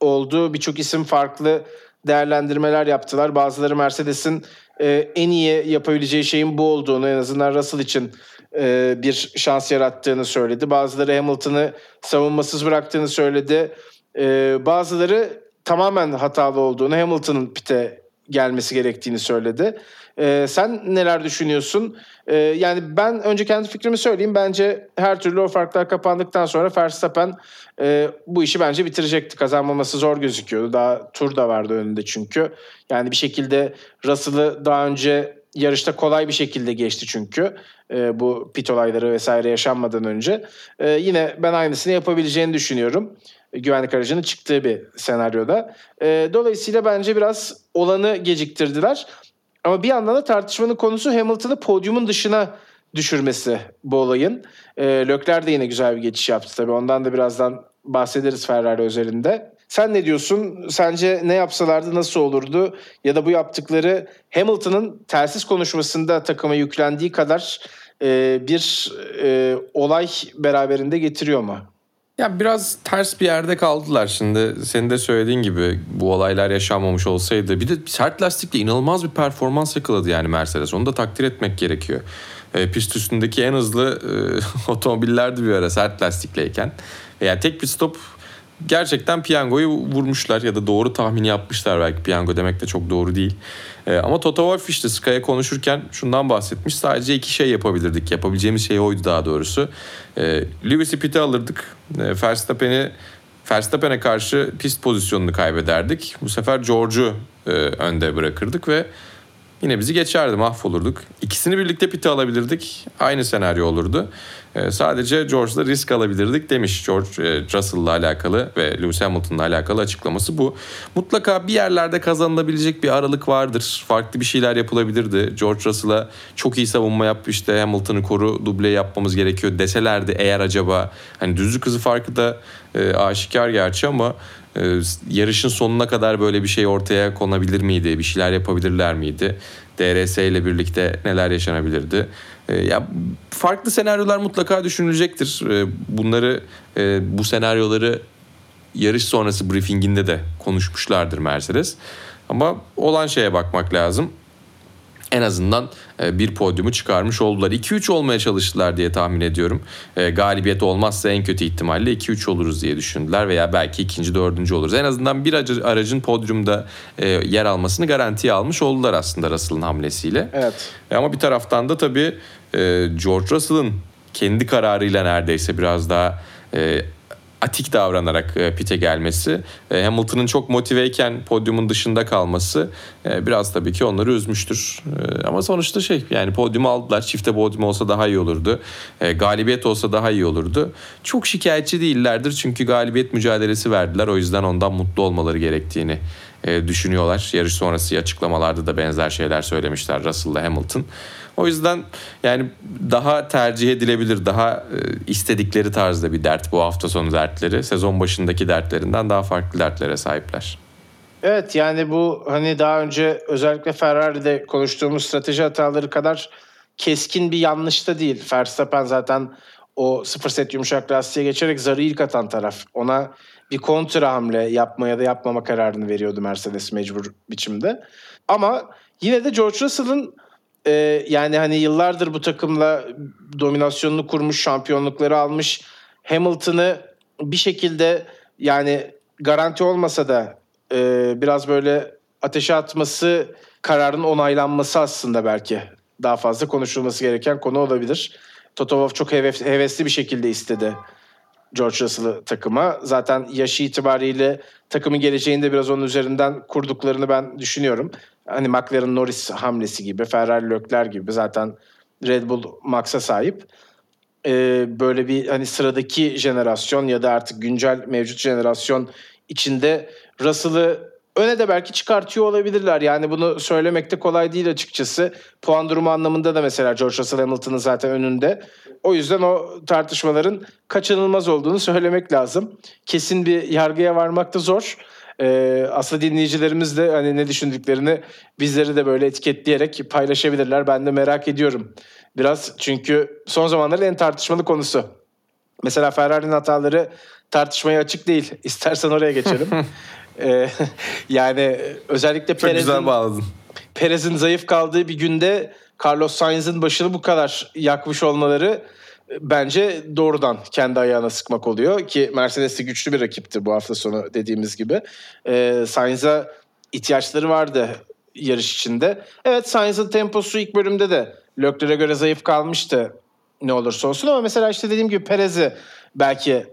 Speaker 3: olduğu birçok isim farklı değerlendirmeler yaptılar. Bazıları Mercedes'in e, en iyi yapabileceği şeyin bu olduğunu en azından Russell için e, bir şans yarattığını söyledi. Bazıları Hamilton'ı savunmasız bıraktığını söyledi. E, bazıları tamamen hatalı olduğunu Hamilton'ın pite gelmesi gerektiğini söyledi. Ee, sen neler düşünüyorsun? Ee, yani ben önce kendi fikrimi söyleyeyim. Bence her türlü o farklar kapandıktan sonra Verstappen e, bu işi bence bitirecekti. Kazanmaması zor gözüküyordu. Daha tur da vardı önünde çünkü. Yani bir şekilde Russell'ı daha önce yarışta kolay bir şekilde geçti çünkü. E, bu pit olayları vesaire yaşanmadan önce. E, yine ben aynısını yapabileceğini düşünüyorum güvenlik aracının çıktığı bir senaryoda. E, dolayısıyla bence biraz olanı geciktirdiler. Ama bir yandan da tartışmanın konusu Hamilton'ı podyumun dışına düşürmesi bu olayın. E, Lökler de yine güzel bir geçiş yaptı tabii. Ondan da birazdan bahsederiz Ferrari özelinde. Sen ne diyorsun? Sence ne yapsalardı nasıl olurdu? Ya da bu yaptıkları Hamilton'ın telsiz konuşmasında takıma yüklendiği kadar e, bir e, olay beraberinde getiriyor mu?
Speaker 4: Ya biraz ters bir yerde kaldılar şimdi. Senin de söylediğin gibi bu olaylar yaşanmamış olsaydı. Bir de sert lastikle inanılmaz bir performans yakaladı yani Mercedes. Onu da takdir etmek gerekiyor. E, pist üstündeki en hızlı e, otomobillerdi bir ara sert lastikleyken. Yani tek pit stop gerçekten piyangoyu vurmuşlar ya da doğru tahmini yapmışlar belki piyango demek de çok doğru değil. Ee, ama Toto Wolff işte Sky'a konuşurken şundan bahsetmiş. Sadece iki şey yapabilirdik. Yapabileceğimiz şey oydu daha doğrusu. Ee, Lewis'i pit'e alırdık. Ee, Verstappen'i Verstappen'e karşı pist pozisyonunu kaybederdik. Bu sefer George'u e, önde bırakırdık ve yine bizi geçerdi mahvolurduk. İkisini birlikte pite alabilirdik. Aynı senaryo olurdu. Ee, sadece George'la risk alabilirdik demiş George e, Russell'la alakalı ve Lewis Hamilton'la alakalı açıklaması bu. Mutlaka bir yerlerde kazanılabilecek bir aralık vardır. Farklı bir şeyler yapılabilirdi. George Russell'a çok iyi savunma yap işte Hamilton'ı koru duble yapmamız gerekiyor deselerdi eğer acaba hani düzlük hızı farkı da e, aşikar gerçi ama e, yarışın sonuna kadar böyle bir şey ortaya konabilir miydi? Bir şeyler yapabilirler miydi? DRS ile birlikte neler yaşanabilirdi? E, ya farklı senaryolar mutlaka düşünülecektir. E, bunları e, bu senaryoları yarış sonrası briefinginde de konuşmuşlardır Mercedes. Ama olan şeye bakmak lazım en azından e, bir podyumu çıkarmış oldular. 2-3 olmaya çalıştılar diye tahmin ediyorum. E, galibiyet olmazsa en kötü ihtimalle 2-3 oluruz diye düşündüler veya belki ikinci, dördüncü oluruz. En azından bir aracın podyumda e, yer almasını garantiye almış oldular aslında Russell'ın hamlesiyle.
Speaker 3: Evet.
Speaker 4: Ama bir taraftan da tabii George Russell'ın kendi kararıyla neredeyse biraz daha atik davranarak e, pite gelmesi, e, Hamilton'ın çok motiveyken podyumun dışında kalması e, biraz tabii ki onları üzmüştür. Ama sonuçta şey yani podyumu aldılar. Çifte podyum olsa daha iyi olurdu. Galibiyet olsa daha iyi olurdu. Çok şikayetçi değillerdir çünkü galibiyet mücadelesi verdiler. O yüzden ondan mutlu olmaları gerektiğini düşünüyorlar. Yarış sonrası açıklamalarda da benzer şeyler söylemişler Russell'la Hamilton. O yüzden yani daha tercih edilebilir, daha e, istedikleri tarzda bir dert bu hafta sonu dertleri. Sezon başındaki dertlerinden daha farklı dertlere sahipler.
Speaker 3: Evet yani bu hani daha önce özellikle Ferrari'de konuştuğumuz strateji hataları kadar keskin bir yanlış da değil. Verstappen zaten o sıfır set yumuşak lastiğe geçerek zarı ilk atan taraf. Ona bir kontra hamle yapma ya da yapmama kararını veriyordu Mercedes mecbur biçimde. Ama yine de George Russell'ın e, yani hani yıllardır bu takımla dominasyonunu kurmuş, şampiyonlukları almış Hamilton'ı bir şekilde yani garanti olmasa da e, biraz böyle ateşe atması kararın onaylanması aslında belki daha fazla konuşulması gereken konu olabilir. Toto Wolff çok hevesli bir şekilde istedi George Russell'ı takıma. Zaten yaşı itibariyle takımın geleceğini de biraz onun üzerinden kurduklarını ben düşünüyorum. Hani McLaren Norris hamlesi gibi, Ferrari Leclerc gibi zaten Red Bull Max'a sahip. Ee, böyle bir hani sıradaki jenerasyon ya da artık güncel mevcut jenerasyon içinde Russell'ı öne de belki çıkartıyor olabilirler. Yani bunu söylemek de kolay değil açıkçası. Puan durumu anlamında da mesela George Russell Hamilton'ın zaten önünde. O yüzden o tartışmaların kaçınılmaz olduğunu söylemek lazım. Kesin bir yargıya varmak da zor. Ee, aslında dinleyicilerimiz de hani ne düşündüklerini bizleri de böyle etiketleyerek paylaşabilirler. Ben de merak ediyorum biraz. Çünkü son zamanların en tartışmalı konusu. Mesela Ferrari'nin hataları tartışmaya açık değil. İstersen oraya geçelim. ee, yani özellikle Perez'in, Perez'in zayıf kaldığı bir günde Carlos Sainz'in başını bu kadar yakmış olmaları bence doğrudan kendi ayağına sıkmak oluyor ki Mercedes de güçlü bir rakipti bu hafta sonu dediğimiz gibi. E, Sainz'a ihtiyaçları vardı yarış içinde. Evet Sainz'ın temposu ilk bölümde de Leclerc'e göre zayıf kalmıştı ne olursa olsun ama mesela işte dediğim gibi Perez'i belki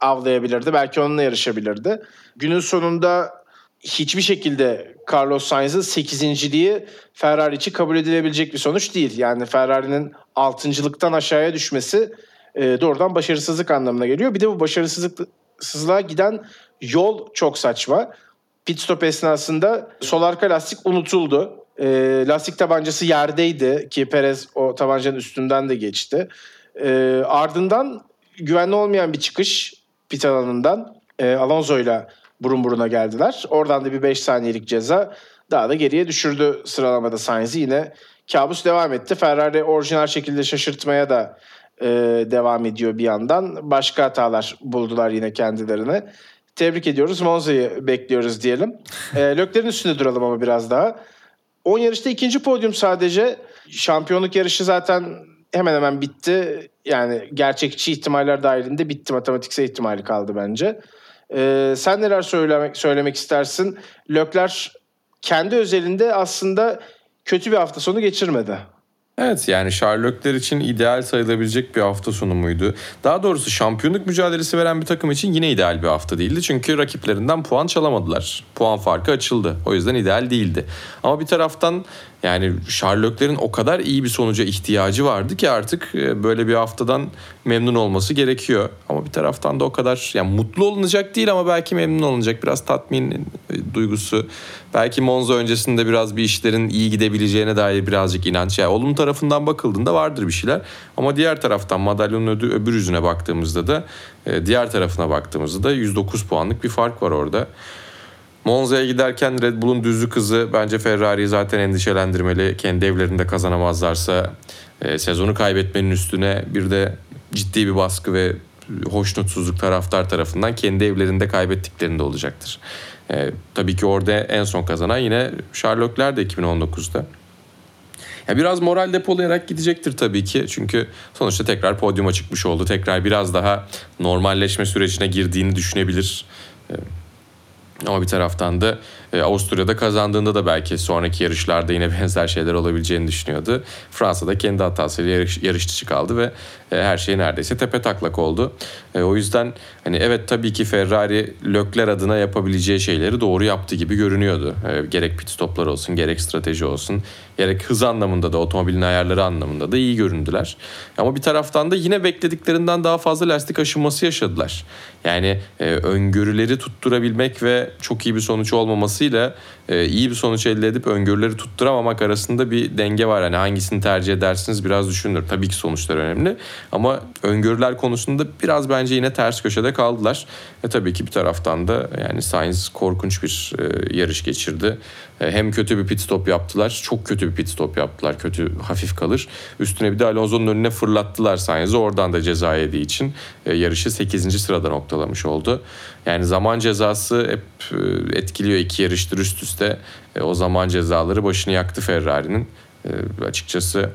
Speaker 3: avlayabilirdi. Belki onunla yarışabilirdi. Günün sonunda hiçbir şekilde Carlos Sainz'ın 8.liği Ferrari için kabul edilebilecek bir sonuç değil. Yani Ferrari'nin 6.lıktan aşağıya düşmesi e, doğrudan başarısızlık anlamına geliyor. Bir de bu başarısızlığa giden yol çok saçma. Pit stop esnasında sol arka lastik unutuldu. E, lastik tabancası yerdeydi ki Perez o tabancanın üstünden de geçti. E, ardından güvenli olmayan bir çıkış pit alanından e, Alonso ile burun buruna geldiler. Oradan da bir 5 saniyelik ceza daha da geriye düşürdü sıralamada Sainz'i. Yine kabus devam etti. Ferrari orijinal şekilde şaşırtmaya da e, devam ediyor bir yandan. Başka hatalar buldular yine kendilerine. Tebrik ediyoruz. Monza'yı bekliyoruz diyelim. E, Lökler'in üstünde duralım ama biraz daha. 10 yarışta ikinci podyum sadece. Şampiyonluk yarışı zaten hemen hemen bitti. Yani gerçekçi ihtimaller dahilinde bitti. Matematiksel ihtimali kaldı bence. Ee, sen neler söylemek söylemek istersin? Lökler kendi özelinde aslında kötü bir hafta sonu geçirmedi.
Speaker 4: Evet yani Sherlockler için ideal sayılabilecek bir hafta sonu muydu? Daha doğrusu şampiyonluk mücadelesi veren bir takım için yine ideal bir hafta değildi. Çünkü rakiplerinden puan çalamadılar. Puan farkı açıldı. O yüzden ideal değildi. Ama bir taraftan yani Sherlock'lerin o kadar iyi bir sonuca ihtiyacı vardı ki artık e, böyle bir haftadan memnun olması gerekiyor. Ama bir taraftan da o kadar yani mutlu olunacak değil ama belki memnun olunacak. Biraz tatmin e, duygusu. Belki Monza öncesinde biraz bir işlerin iyi gidebileceğine dair birazcık inanç. Yani olumlu tarafından bakıldığında vardır bir şeyler. Ama diğer taraftan madalyonun ödü, öbür yüzüne baktığımızda da e, diğer tarafına baktığımızda da 109 puanlık bir fark var orada. Monza'ya giderken Red Bull'un düzlük hızı bence Ferrari'yi zaten endişelendirmeli. Kendi evlerinde kazanamazlarsa e, sezonu kaybetmenin üstüne bir de ciddi bir baskı ve hoşnutsuzluk taraftar tarafından kendi evlerinde kaybettiklerinde olacaktır. E, tabii ki orada en son kazanan yine Sherlockler de 2019'da. Ya biraz moral depolayarak gidecektir tabii ki. Çünkü sonuçta tekrar podyuma çıkmış oldu. Tekrar biraz daha normalleşme sürecine girdiğini düşünebilir. E, ama bir taraftan da e, Avusturya'da kazandığında da belki sonraki yarışlarda yine benzer şeyler olabileceğini düşünüyordu. Fransa'da kendi hatasıyla yarış, yarış dışı kaldı ve e, her şey neredeyse tepe taklak oldu. E, o yüzden hani evet tabii ki Ferrari Lökler adına yapabileceği şeyleri doğru yaptı gibi görünüyordu. E, gerek pit stoplar olsun, gerek strateji olsun, gerek hız anlamında da otomobilin ayarları anlamında da iyi göründüler. Ama bir taraftan da yine beklediklerinden daha fazla lastik aşınması yaşadılar. Yani e, öngörüleri tutturabilmek ve çok iyi bir sonuç olmamasıyla e, iyi bir sonuç elde edip öngörüleri tutturamamak arasında bir denge var. Yani hangisini tercih edersiniz biraz düşünülür. Tabii ki sonuçlar önemli ama öngörüler konusunda biraz bence yine ters köşede kaldılar. E tabii ki bir taraftan da yani Sainz korkunç bir e, yarış geçirdi. E, hem kötü bir pit stop yaptılar. Çok kötü bir pit stop yaptılar. Kötü hafif kalır. Üstüne bir de Alonso'nun önüne fırlattılar Sainz'i. Oradan da ceza yediği için e, yarışı 8. sırada noktalamış oldu. Yani zaman cezası hep e, etkiliyor iki yarıştır üst üste. O zaman cezaları başını yaktı Ferrari'nin. Açıkçası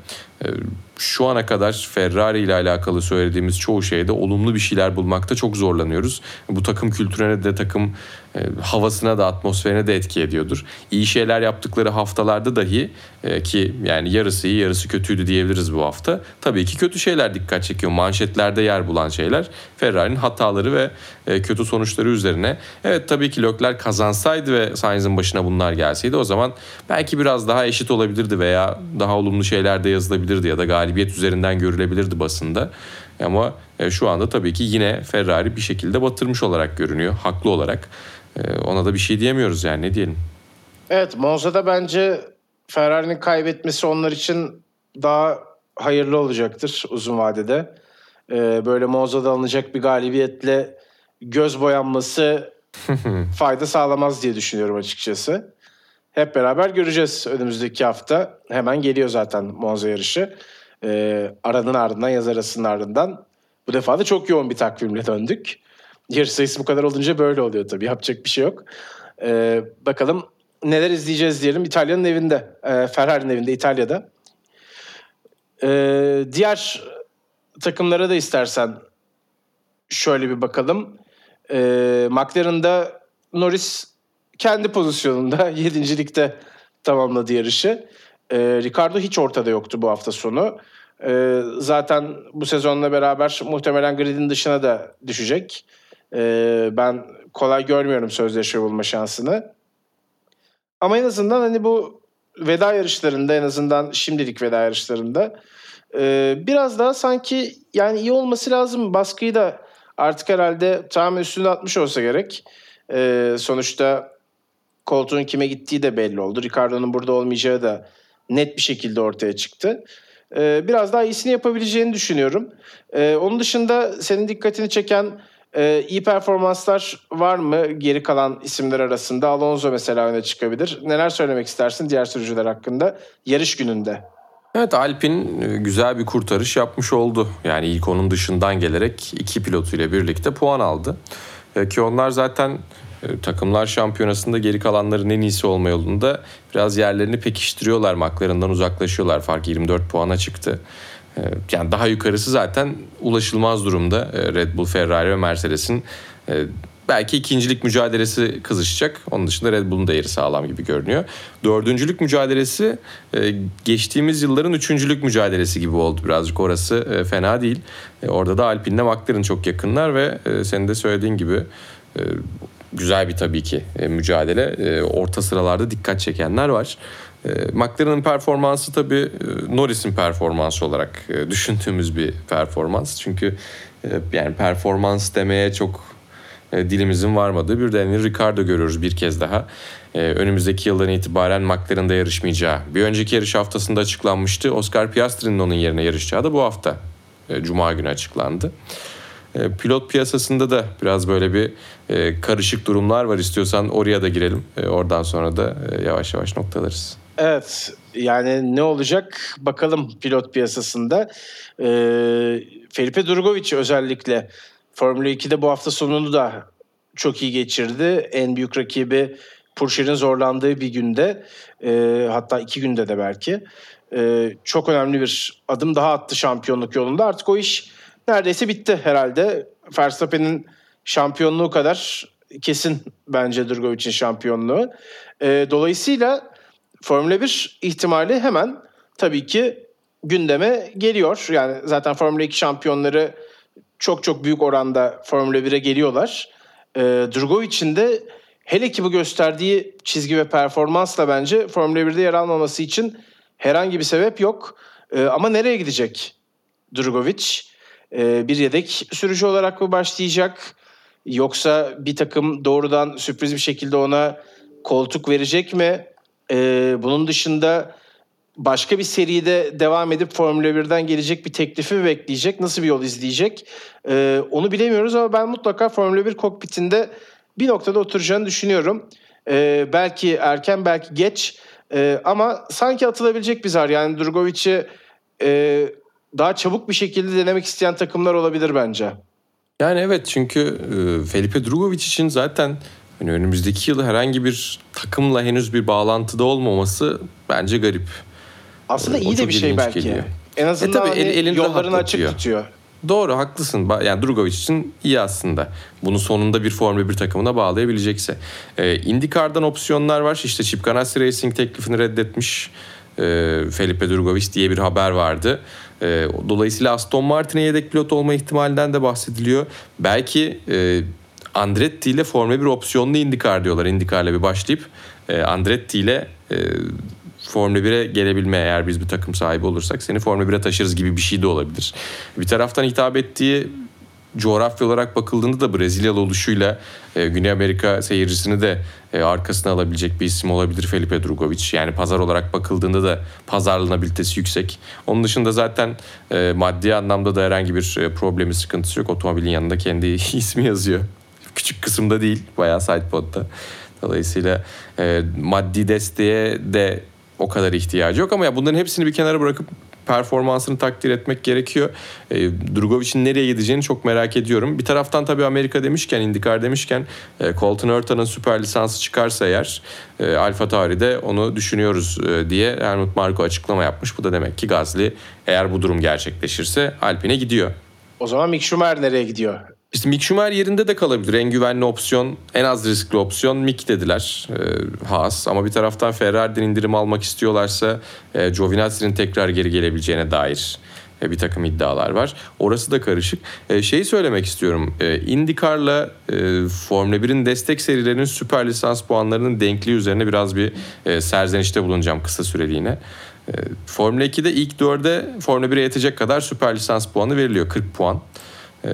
Speaker 4: şu ana kadar Ferrari ile alakalı söylediğimiz çoğu şeyde olumlu bir şeyler bulmakta çok zorlanıyoruz. Bu takım kültürüne de takım e, havasına da atmosferine de etki ediyordur. İyi şeyler yaptıkları haftalarda dahi e, ki yani yarısı iyi yarısı kötüydü diyebiliriz bu hafta. Tabii ki kötü şeyler dikkat çekiyor. Manşetlerde yer bulan şeyler Ferrari'nin hataları ve e, kötü sonuçları üzerine. Evet tabii ki Lökler kazansaydı ve Sainz'in başına bunlar gelseydi o zaman belki biraz daha eşit olabilirdi veya daha olumlu şeyler de yazılabilirdi ya da galibiyet üzerinden görülebilirdi basında. Ama şu anda tabii ki yine Ferrari bir şekilde batırmış olarak görünüyor haklı olarak. Ee, ona da bir şey diyemiyoruz yani ne diyelim.
Speaker 3: Evet Monza'da bence Ferrari'nin kaybetmesi onlar için daha hayırlı olacaktır uzun vadede. Ee, böyle Monza'da alınacak bir galibiyetle göz boyanması fayda sağlamaz diye düşünüyorum açıkçası. Hep beraber göreceğiz önümüzdeki hafta. Hemen geliyor zaten Monza yarışı. Ee, aranın ardından yaz arasının ardından. Bu defa da çok yoğun bir takvimle döndük yarış sayısı bu kadar olunca böyle oluyor tabii. Yapacak bir şey yok. Ee, bakalım neler izleyeceğiz diyelim. İtalya'nın evinde. E, Ferrari'nin evinde İtalya'da. Ee, diğer takımlara da istersen şöyle bir bakalım. Ee, McLaren'da Norris kendi pozisyonunda yedincilikte tamamladı yarışı. Ee, Ricardo hiç ortada yoktu bu hafta sonu. Ee, zaten bu sezonla beraber muhtemelen gridin dışına da düşecek. E, ben kolay görmüyorum sözleşme bulma şansını. Ama en azından hani bu veda yarışlarında en azından şimdilik veda yarışlarında e, biraz daha sanki yani iyi olması lazım. Baskıyı da artık herhalde tamamen üstüne atmış olsa gerek. E, sonuçta koltuğun kime gittiği de belli oldu. Ricardo'nun burada olmayacağı da net bir şekilde ortaya çıktı. E, biraz daha iyisini yapabileceğini düşünüyorum. E, onun dışında senin dikkatini çeken ee, iyi performanslar var mı geri kalan isimler arasında? Alonso mesela öne çıkabilir. Neler söylemek istersin diğer sürücüler hakkında yarış gününde?
Speaker 4: Evet Alpin e, güzel bir kurtarış yapmış oldu. Yani ilk onun dışından gelerek iki pilotuyla birlikte puan aldı. E, ki onlar zaten e, takımlar şampiyonasında geri kalanların en iyisi olma yolunda biraz yerlerini pekiştiriyorlar. McLaren'dan uzaklaşıyorlar. Fark 24 puana çıktı. Ee, yani daha yukarısı zaten ulaşılmaz durumda ee, Red Bull, Ferrari ve Mercedes'in ee, belki ikincilik mücadelesi kızışacak. Onun dışında Red Bull'un da yeri sağlam gibi görünüyor. Dördüncülük mücadelesi geçtiğimiz yılların üçüncülük mücadelesi gibi oldu birazcık. Orası fena değil. Orada da Alpine'le McLaren çok yakınlar ve senin de söylediğin gibi güzel bir tabii ki mücadele. Orta sıralarda dikkat çekenler var. E, McLaren'ın performansı tabii e, Norris'in performansı olarak e, düşündüğümüz bir performans. Çünkü e, yani performans demeye çok dilimizin varmadığı bir Daniel Ricciardo görüyoruz bir kez daha. önümüzdeki yıldan itibaren McLaren'da yarışmayacağı bir önceki yarış haftasında açıklanmıştı. Oscar Piastri'nin onun yerine yarışacağı da bu hafta Cuma günü açıklandı. Pilot piyasasında da biraz böyle bir karışık durumlar var. İstiyorsan oraya da girelim. oradan sonra da yavaş yavaş noktalarız.
Speaker 3: Evet yani ne olacak bakalım pilot piyasasında. Ee, Felipe Drugovic özellikle Formula 2'de bu hafta sonunu da çok iyi geçirdi. En büyük rakibi Purşer'in zorlandığı bir günde e, hatta iki günde de belki e, çok önemli bir adım daha attı şampiyonluk yolunda. Artık o iş neredeyse bitti herhalde. Verstappen'in şampiyonluğu kadar kesin bence Drogovic'in şampiyonluğu. E, dolayısıyla Formula 1 ihtimali hemen tabii ki gündeme geliyor. Yani zaten Formula 2 şampiyonları çok çok büyük oranda Formula 1'e geliyorlar. E, Drogovic'in de hele ki bu gösterdiği çizgi ve performansla bence Formula 1'de yer almaması için herhangi bir sebep yok. E, ama nereye gidecek Drogovic? E, bir yedek sürücü olarak mı başlayacak? Yoksa bir takım doğrudan sürpriz bir şekilde ona koltuk verecek mi? E, bunun dışında başka bir seride devam edip Formula 1'den gelecek bir teklifi mi bekleyecek? Nasıl bir yol izleyecek? E, onu bilemiyoruz ama ben mutlaka Formula 1 kokpitinde bir noktada oturacağını düşünüyorum. Belki erken belki geç e, ama sanki atılabilecek bir zar. Yani Drogovic'i e, daha çabuk bir şekilde denemek isteyen takımlar olabilir bence.
Speaker 4: Yani evet çünkü e, Felipe Drugovic için zaten hani önümüzdeki yıl herhangi bir takımla henüz bir bağlantıda olmaması bence garip.
Speaker 3: Aslında
Speaker 4: O
Speaker 3: iyi de bir şey belki.
Speaker 4: geliyor.
Speaker 3: En azından
Speaker 4: E tabii,
Speaker 3: hani
Speaker 4: el-
Speaker 3: yollarını açık tutuyor.
Speaker 4: Doğru haklısın. Yani Drugovic için iyi aslında. Bunu sonunda bir Formula 1 takımına bağlayabilecekse. Ee, IndyCar'dan opsiyonlar var. İşte Chip Ganassi Racing teklifini reddetmiş. Ee, Felipe Drugovic diye bir haber vardı. Ee, dolayısıyla Aston Martin'e yedek pilot olma ihtimalinden de bahsediliyor. Belki e, Andretti ile Formula 1 opsiyonlu IndyCar diyorlar. IndyCar'la bir başlayıp e, Andretti ile e, Formula 1'e gelebilme eğer biz bir takım sahibi olursak seni Formula 1'e taşırız gibi bir şey de olabilir. Bir taraftan hitap ettiği coğrafya olarak bakıldığında da Brezilyalı oluşuyla e, Güney Amerika seyircisini de e, arkasına alabilecek bir isim olabilir Felipe Drugovic. Yani pazar olarak bakıldığında da pazarlanabilitesi yüksek. Onun dışında zaten e, maddi anlamda da herhangi bir e, problemi sıkıntısı yok. Otomobilin yanında kendi ismi yazıyor. Küçük kısımda değil bayağı sidepod'da. Dolayısıyla e, maddi desteğe de o kadar ihtiyacı yok ama ya bunların hepsini bir kenara bırakıp performansını takdir etmek gerekiyor. E, Drugovic'in nereye gideceğini çok merak ediyorum. Bir taraftan tabii Amerika demişken, IndyCar demişken e, Colton Herta'nın süper lisansı çıkarsa eğer e, Alfa Tauri'de onu düşünüyoruz e, diye Helmut Marko açıklama yapmış. Bu da demek ki Gazli eğer bu durum gerçekleşirse Alpine gidiyor.
Speaker 3: O zaman Mick Schumacher nereye gidiyor?
Speaker 4: İşte Mick Schumacher yerinde de kalabilir. En güvenli opsiyon, en az riskli opsiyon Mick dediler e, Haas. Ama bir taraftan Ferrari'den indirim almak istiyorlarsa e, Giovinazzi'nin tekrar geri gelebileceğine dair e, bir takım iddialar var. Orası da karışık. E, şeyi söylemek istiyorum. E, IndyCar'la e, Formula 1'in destek serilerinin süper lisans puanlarının denkliği üzerine biraz bir e, serzenişte bulunacağım kısa süreliğine. E, Formula 2'de ilk 4'e Formula 1'e yetecek kadar süper lisans puanı veriliyor. 40 puan. E,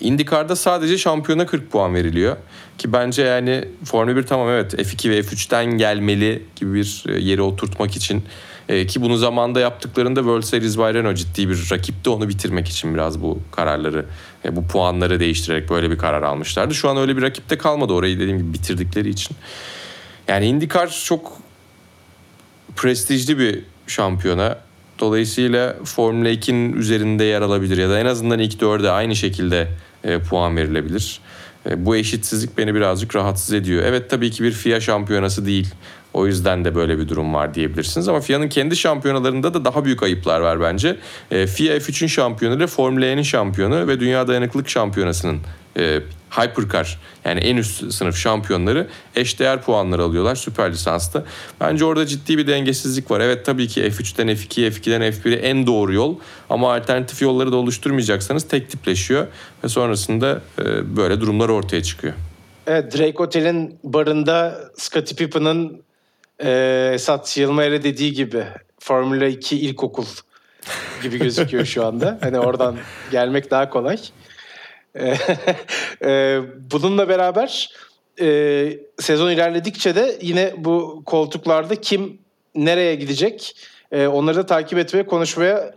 Speaker 4: IndyCar'da sadece şampiyona 40 puan veriliyor. Ki bence yani Formula 1 tamam evet F2 ve F3'ten gelmeli gibi bir e, yere oturtmak için. E, ki bunu zamanda yaptıklarında World Series by Renault ciddi bir rakipti. Onu bitirmek için biraz bu kararları, e, bu puanları değiştirerek böyle bir karar almışlardı. Şu an öyle bir rakipte kalmadı orayı dediğim gibi bitirdikleri için. Yani IndyCar çok prestijli bir şampiyona. Dolayısıyla Formula 2'nin üzerinde yer alabilir ya da en azından ilk dörde aynı şekilde e, puan verilebilir. E, bu eşitsizlik beni birazcık rahatsız ediyor. Evet tabii ki bir FIA şampiyonası değil. O yüzden de böyle bir durum var diyebilirsiniz. Ama FIA'nın kendi şampiyonalarında da daha büyük ayıplar var bence. E, FIA F3'ün şampiyonu ile Formula E'nin şampiyonu ve Dünya Dayanıklılık Şampiyonası'nın e, Hypercar yani en üst sınıf şampiyonları eşdeğer puanlar alıyorlar süper lisansta. Bence orada ciddi bir dengesizlik var. Evet tabii ki F3'ten F2'ye, F2'den F1'e en doğru yol ama alternatif yolları da oluşturmayacaksanız tek tipleşiyor ve sonrasında e, böyle durumlar ortaya çıkıyor.
Speaker 3: Evet Drake Hotel'in barında Scottie Pippen'ın e, Esat Yılmayer'e dediği gibi Formula 2 ilkokul gibi gözüküyor şu anda. Hani oradan gelmek daha kolay. Bununla beraber e, sezon ilerledikçe de yine bu koltuklarda kim nereye gidecek e, onları da takip etmeye konuşmaya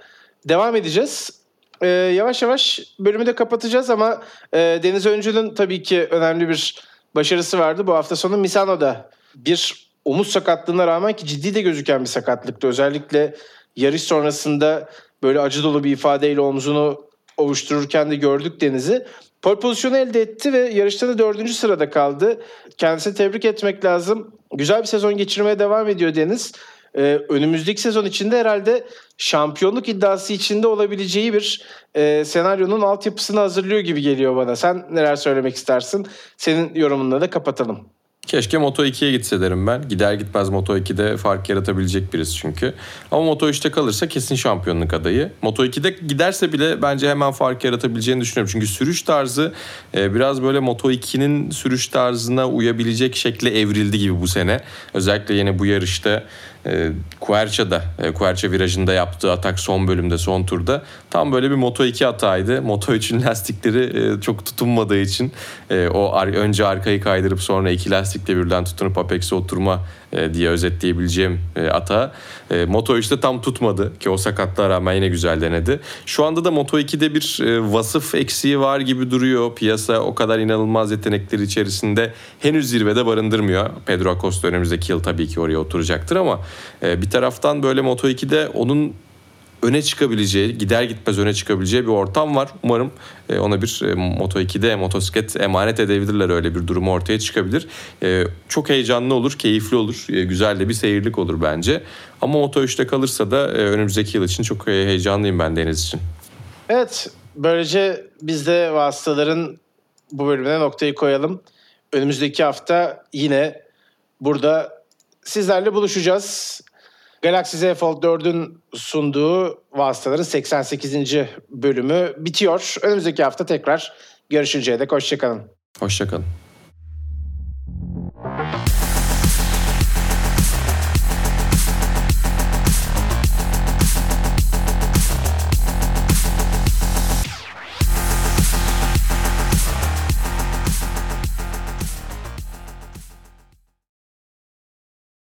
Speaker 3: devam edeceğiz. E, yavaş yavaş bölümü de kapatacağız ama e, Deniz Öncü'nün tabii ki önemli bir başarısı vardı. Bu hafta sonu Misano'da bir omuz sakatlığına rağmen ki ciddi de gözüken bir sakatlıktı. Özellikle yarış sonrasında böyle acı dolu bir ifadeyle omzunu ovuştururken de gördük Deniz'i. Pol pozisyonu elde etti ve yarışta da dördüncü sırada kaldı. Kendisini tebrik etmek lazım. Güzel bir sezon geçirmeye devam ediyor Deniz. Ee, önümüzdeki sezon içinde herhalde şampiyonluk iddiası içinde olabileceği bir e, senaryonun altyapısını hazırlıyor gibi geliyor bana. Sen neler söylemek istersin? Senin yorumunla da kapatalım.
Speaker 4: Keşke Moto 2'ye gitse derim ben. Gider gitmez Moto 2'de fark yaratabilecek birisi çünkü. Ama Moto 3'te kalırsa kesin şampiyonluk adayı. Moto 2'de giderse bile bence hemen fark yaratabileceğini düşünüyorum. Çünkü sürüş tarzı e, biraz böyle Moto 2'nin sürüş tarzına uyabilecek şekle evrildi gibi bu sene. Özellikle yine bu yarışta e, Quercia'da, e, virajında yaptığı atak son bölümde, son turda tam böyle bir Moto 2 hataydı. Moto 3'ün lastikleri e, çok tutunmadığı için e, o önce arkayı kaydırıp sonra iki lastikle birden tutunup Apex'e oturma e, diye özetleyebileceğim e, ata. E, Moto 3'te tam tutmadı ki o sakatlığa rağmen yine güzel denedi. Şu anda da Moto 2'de bir e, vasıf eksiği var gibi duruyor. Piyasa o kadar inanılmaz yetenekleri içerisinde henüz zirvede barındırmıyor. Pedro Acosta önümüzdeki yıl tabii ki oraya oturacaktır ama e, bir taraftan böyle Moto 2'de onun öne çıkabileceği, gider gitmez öne çıkabileceği bir ortam var. Umarım e, ona bir e, Moto2'de motosiklet emanet edebilirler öyle bir durumu ortaya çıkabilir. E, çok heyecanlı olur, keyifli olur, güzel de bir seyirlik olur bence. Ama Moto3'te kalırsa da önümüzdeki yıl için çok heyecanlıyım ben Deniz için.
Speaker 3: Evet, böylece biz de vasıtaların bu bölümüne noktayı koyalım. Önümüzdeki hafta yine burada sizlerle buluşacağız. Galaxy Z Fold 4'ün sunduğu vasıtaların 88. bölümü bitiyor. Önümüzdeki hafta tekrar görüşünceye dek hoşçakalın.
Speaker 4: Hoşçakalın.